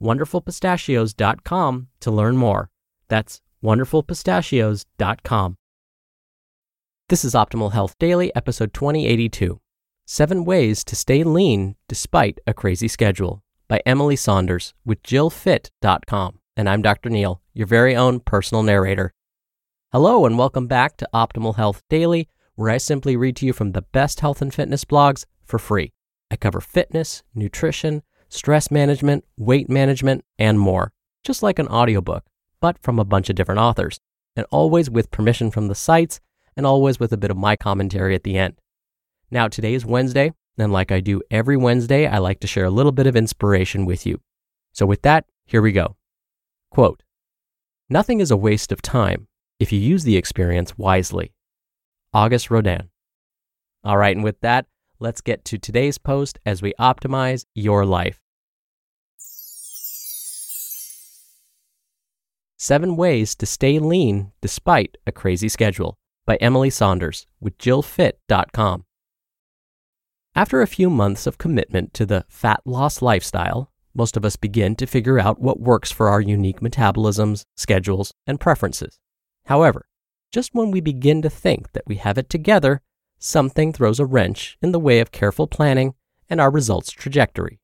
wonderfulpistachios.com to learn more. That's wonderfulpistachios.com. This is Optimal Health Daily, episode 2082 Seven Ways to Stay Lean Despite a Crazy Schedule by Emily Saunders with JillFit.com. And I'm Dr. Neal, your very own personal narrator. Hello, and welcome back to Optimal Health Daily, where I simply read to you from the best health and fitness blogs for free. I cover fitness, nutrition, stress management, weight management, and more, just like an audiobook, but from a bunch of different authors, and always with permission from the sites, and always with a bit of my commentary at the end. Now, today is Wednesday, and like I do every Wednesday, I like to share a little bit of inspiration with you. So, with that, here we go. Quote Nothing is a waste of time if you use the experience wisely. Auguste Rodin. All right, and with that, let's get to today's post as we optimize your life. Seven Ways to Stay Lean Despite a Crazy Schedule by Emily Saunders with JillFit.com. After a few months of commitment to the fat loss lifestyle, most of us begin to figure out what works for our unique metabolisms, schedules, and preferences. However, just when we begin to think that we have it together, something throws a wrench in the way of careful planning and our results trajectory.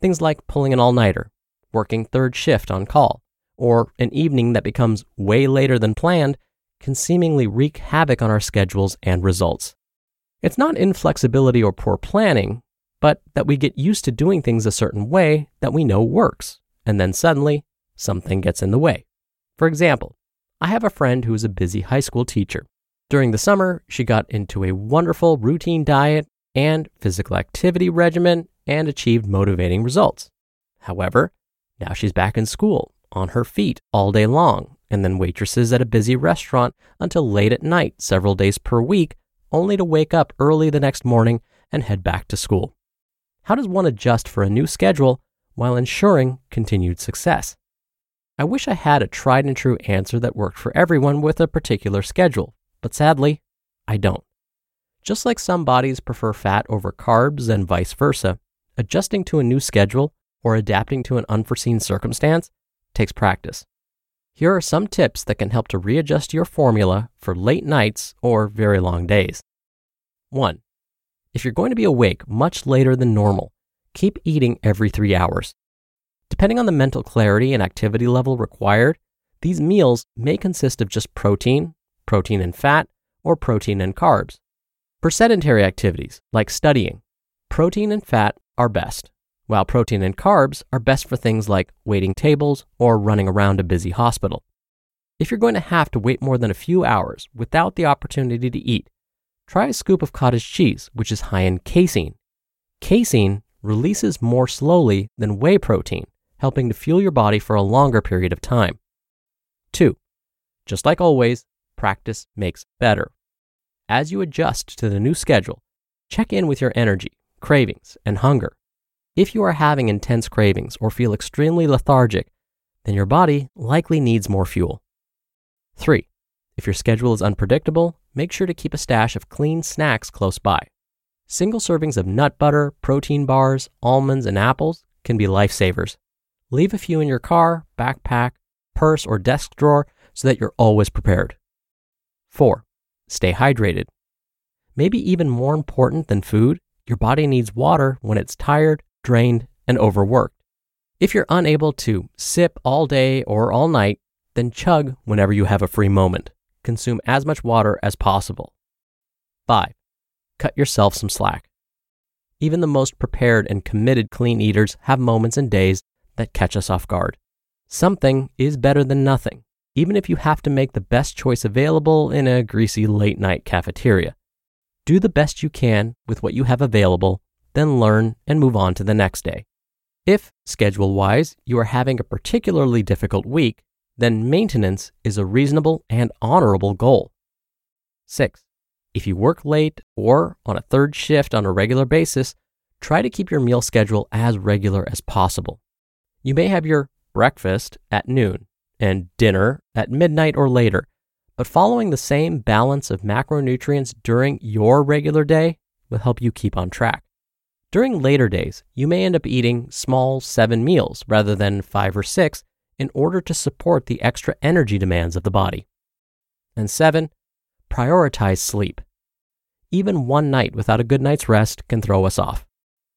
Things like pulling an all nighter, working third shift on call, or an evening that becomes way later than planned can seemingly wreak havoc on our schedules and results. It's not inflexibility or poor planning, but that we get used to doing things a certain way that we know works, and then suddenly something gets in the way. For example, I have a friend who is a busy high school teacher. During the summer, she got into a wonderful routine diet and physical activity regimen and achieved motivating results. However, now she's back in school, on her feet all day long, and then waitresses at a busy restaurant until late at night several days per week, only to wake up early the next morning and head back to school. How does one adjust for a new schedule while ensuring continued success? I wish I had a tried and true answer that worked for everyone with a particular schedule, but sadly, I don't. Just like some bodies prefer fat over carbs and vice versa, adjusting to a new schedule or adapting to an unforeseen circumstance takes practice. Here are some tips that can help to readjust your formula for late nights or very long days. 1. If you're going to be awake much later than normal, keep eating every three hours. Depending on the mental clarity and activity level required, these meals may consist of just protein, protein and fat, or protein and carbs. For sedentary activities like studying, protein and fat are best, while protein and carbs are best for things like waiting tables or running around a busy hospital. If you're going to have to wait more than a few hours without the opportunity to eat, try a scoop of cottage cheese, which is high in casein. Casein releases more slowly than whey protein, helping to fuel your body for a longer period of time. 2. Just like always, practice makes better. As you adjust to the new schedule, check in with your energy, cravings, and hunger. If you are having intense cravings or feel extremely lethargic, then your body likely needs more fuel. 3. If your schedule is unpredictable, make sure to keep a stash of clean snacks close by. Single servings of nut butter, protein bars, almonds, and apples can be lifesavers. Leave a few in your car, backpack, purse, or desk drawer so that you're always prepared. 4. Stay hydrated. Maybe even more important than food, your body needs water when it's tired, drained, and overworked. If you're unable to sip all day or all night, then chug whenever you have a free moment. Consume as much water as possible. 5. Cut yourself some slack. Even the most prepared and committed clean eaters have moments and days that catch us off guard. Something is better than nothing, even if you have to make the best choice available in a greasy late night cafeteria. Do the best you can with what you have available, then learn and move on to the next day. If, schedule wise, you are having a particularly difficult week, then maintenance is a reasonable and honorable goal. 6. If you work late or on a third shift on a regular basis, try to keep your meal schedule as regular as possible. You may have your breakfast at noon and dinner at midnight or later, but following the same balance of macronutrients during your regular day will help you keep on track. During later days, you may end up eating small seven meals rather than five or six in order to support the extra energy demands of the body. And seven, prioritize sleep. Even one night without a good night's rest can throw us off.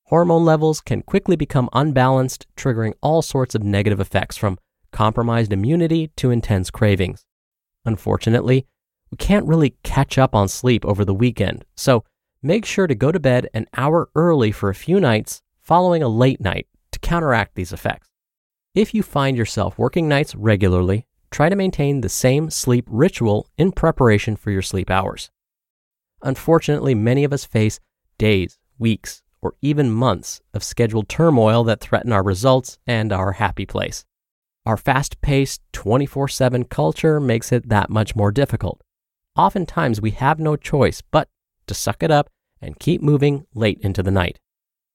Hormone levels can quickly become unbalanced, triggering all sorts of negative effects from compromised immunity to intense cravings. Unfortunately, we can't really catch up on sleep over the weekend, so make sure to go to bed an hour early for a few nights following a late night to counteract these effects. If you find yourself working nights regularly, try to maintain the same sleep ritual in preparation for your sleep hours. Unfortunately, many of us face days, weeks, or even months of scheduled turmoil that threaten our results and our happy place. Our fast paced 24 7 culture makes it that much more difficult. Oftentimes, we have no choice but to suck it up and keep moving late into the night.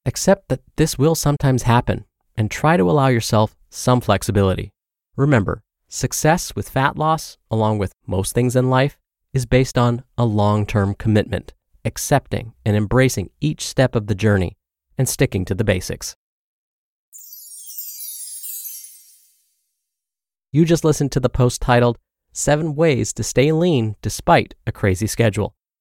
Accept that this will sometimes happen and try to allow yourself some flexibility. Remember, success with fat loss, along with most things in life, is based on a long term commitment, accepting and embracing each step of the journey, and sticking to the basics. You just listened to the post titled Seven Ways to Stay Lean Despite a Crazy Schedule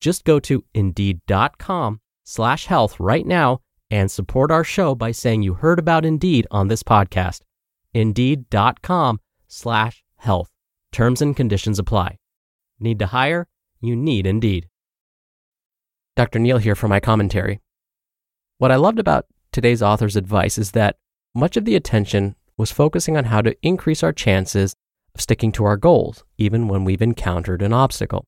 Just go to indeed.com slash health right now and support our show by saying you heard about Indeed on this podcast. Indeed.com slash health. Terms and conditions apply. Need to hire? You need Indeed. Dr. Neal here for my commentary. What I loved about today's author's advice is that much of the attention was focusing on how to increase our chances of sticking to our goals, even when we've encountered an obstacle.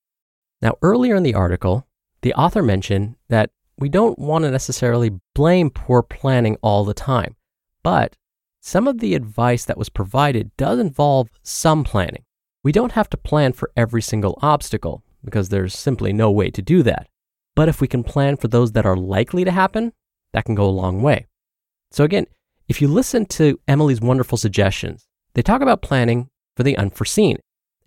Now, earlier in the article, the author mentioned that we don't want to necessarily blame poor planning all the time, but some of the advice that was provided does involve some planning. We don't have to plan for every single obstacle because there's simply no way to do that. But if we can plan for those that are likely to happen, that can go a long way. So, again, if you listen to Emily's wonderful suggestions, they talk about planning for the unforeseen.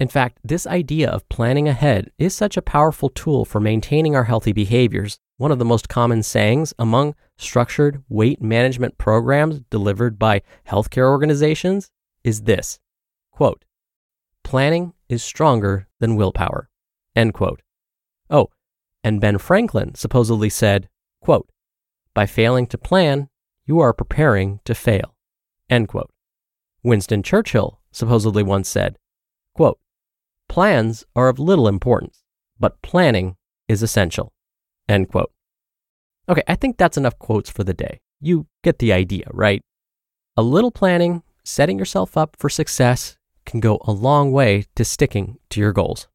In fact, this idea of planning ahead is such a powerful tool for maintaining our healthy behaviors. One of the most common sayings among structured weight management programs delivered by healthcare organizations is this quote, planning is stronger than willpower. End quote. Oh, and Ben Franklin supposedly said, quote, By failing to plan, you are preparing to fail. End quote. Winston Churchill supposedly once said, quote, Plans are of little importance, but planning is essential. End quote. Okay, I think that's enough quotes for the day. You get the idea, right? A little planning, setting yourself up for success, can go a long way to sticking to your goals.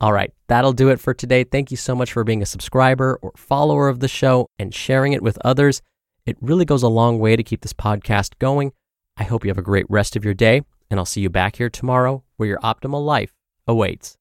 All right, that'll do it for today. Thank you so much for being a subscriber or follower of the show and sharing it with others. It really goes a long way to keep this podcast going. I hope you have a great rest of your day, and I'll see you back here tomorrow where your optimal life awaits.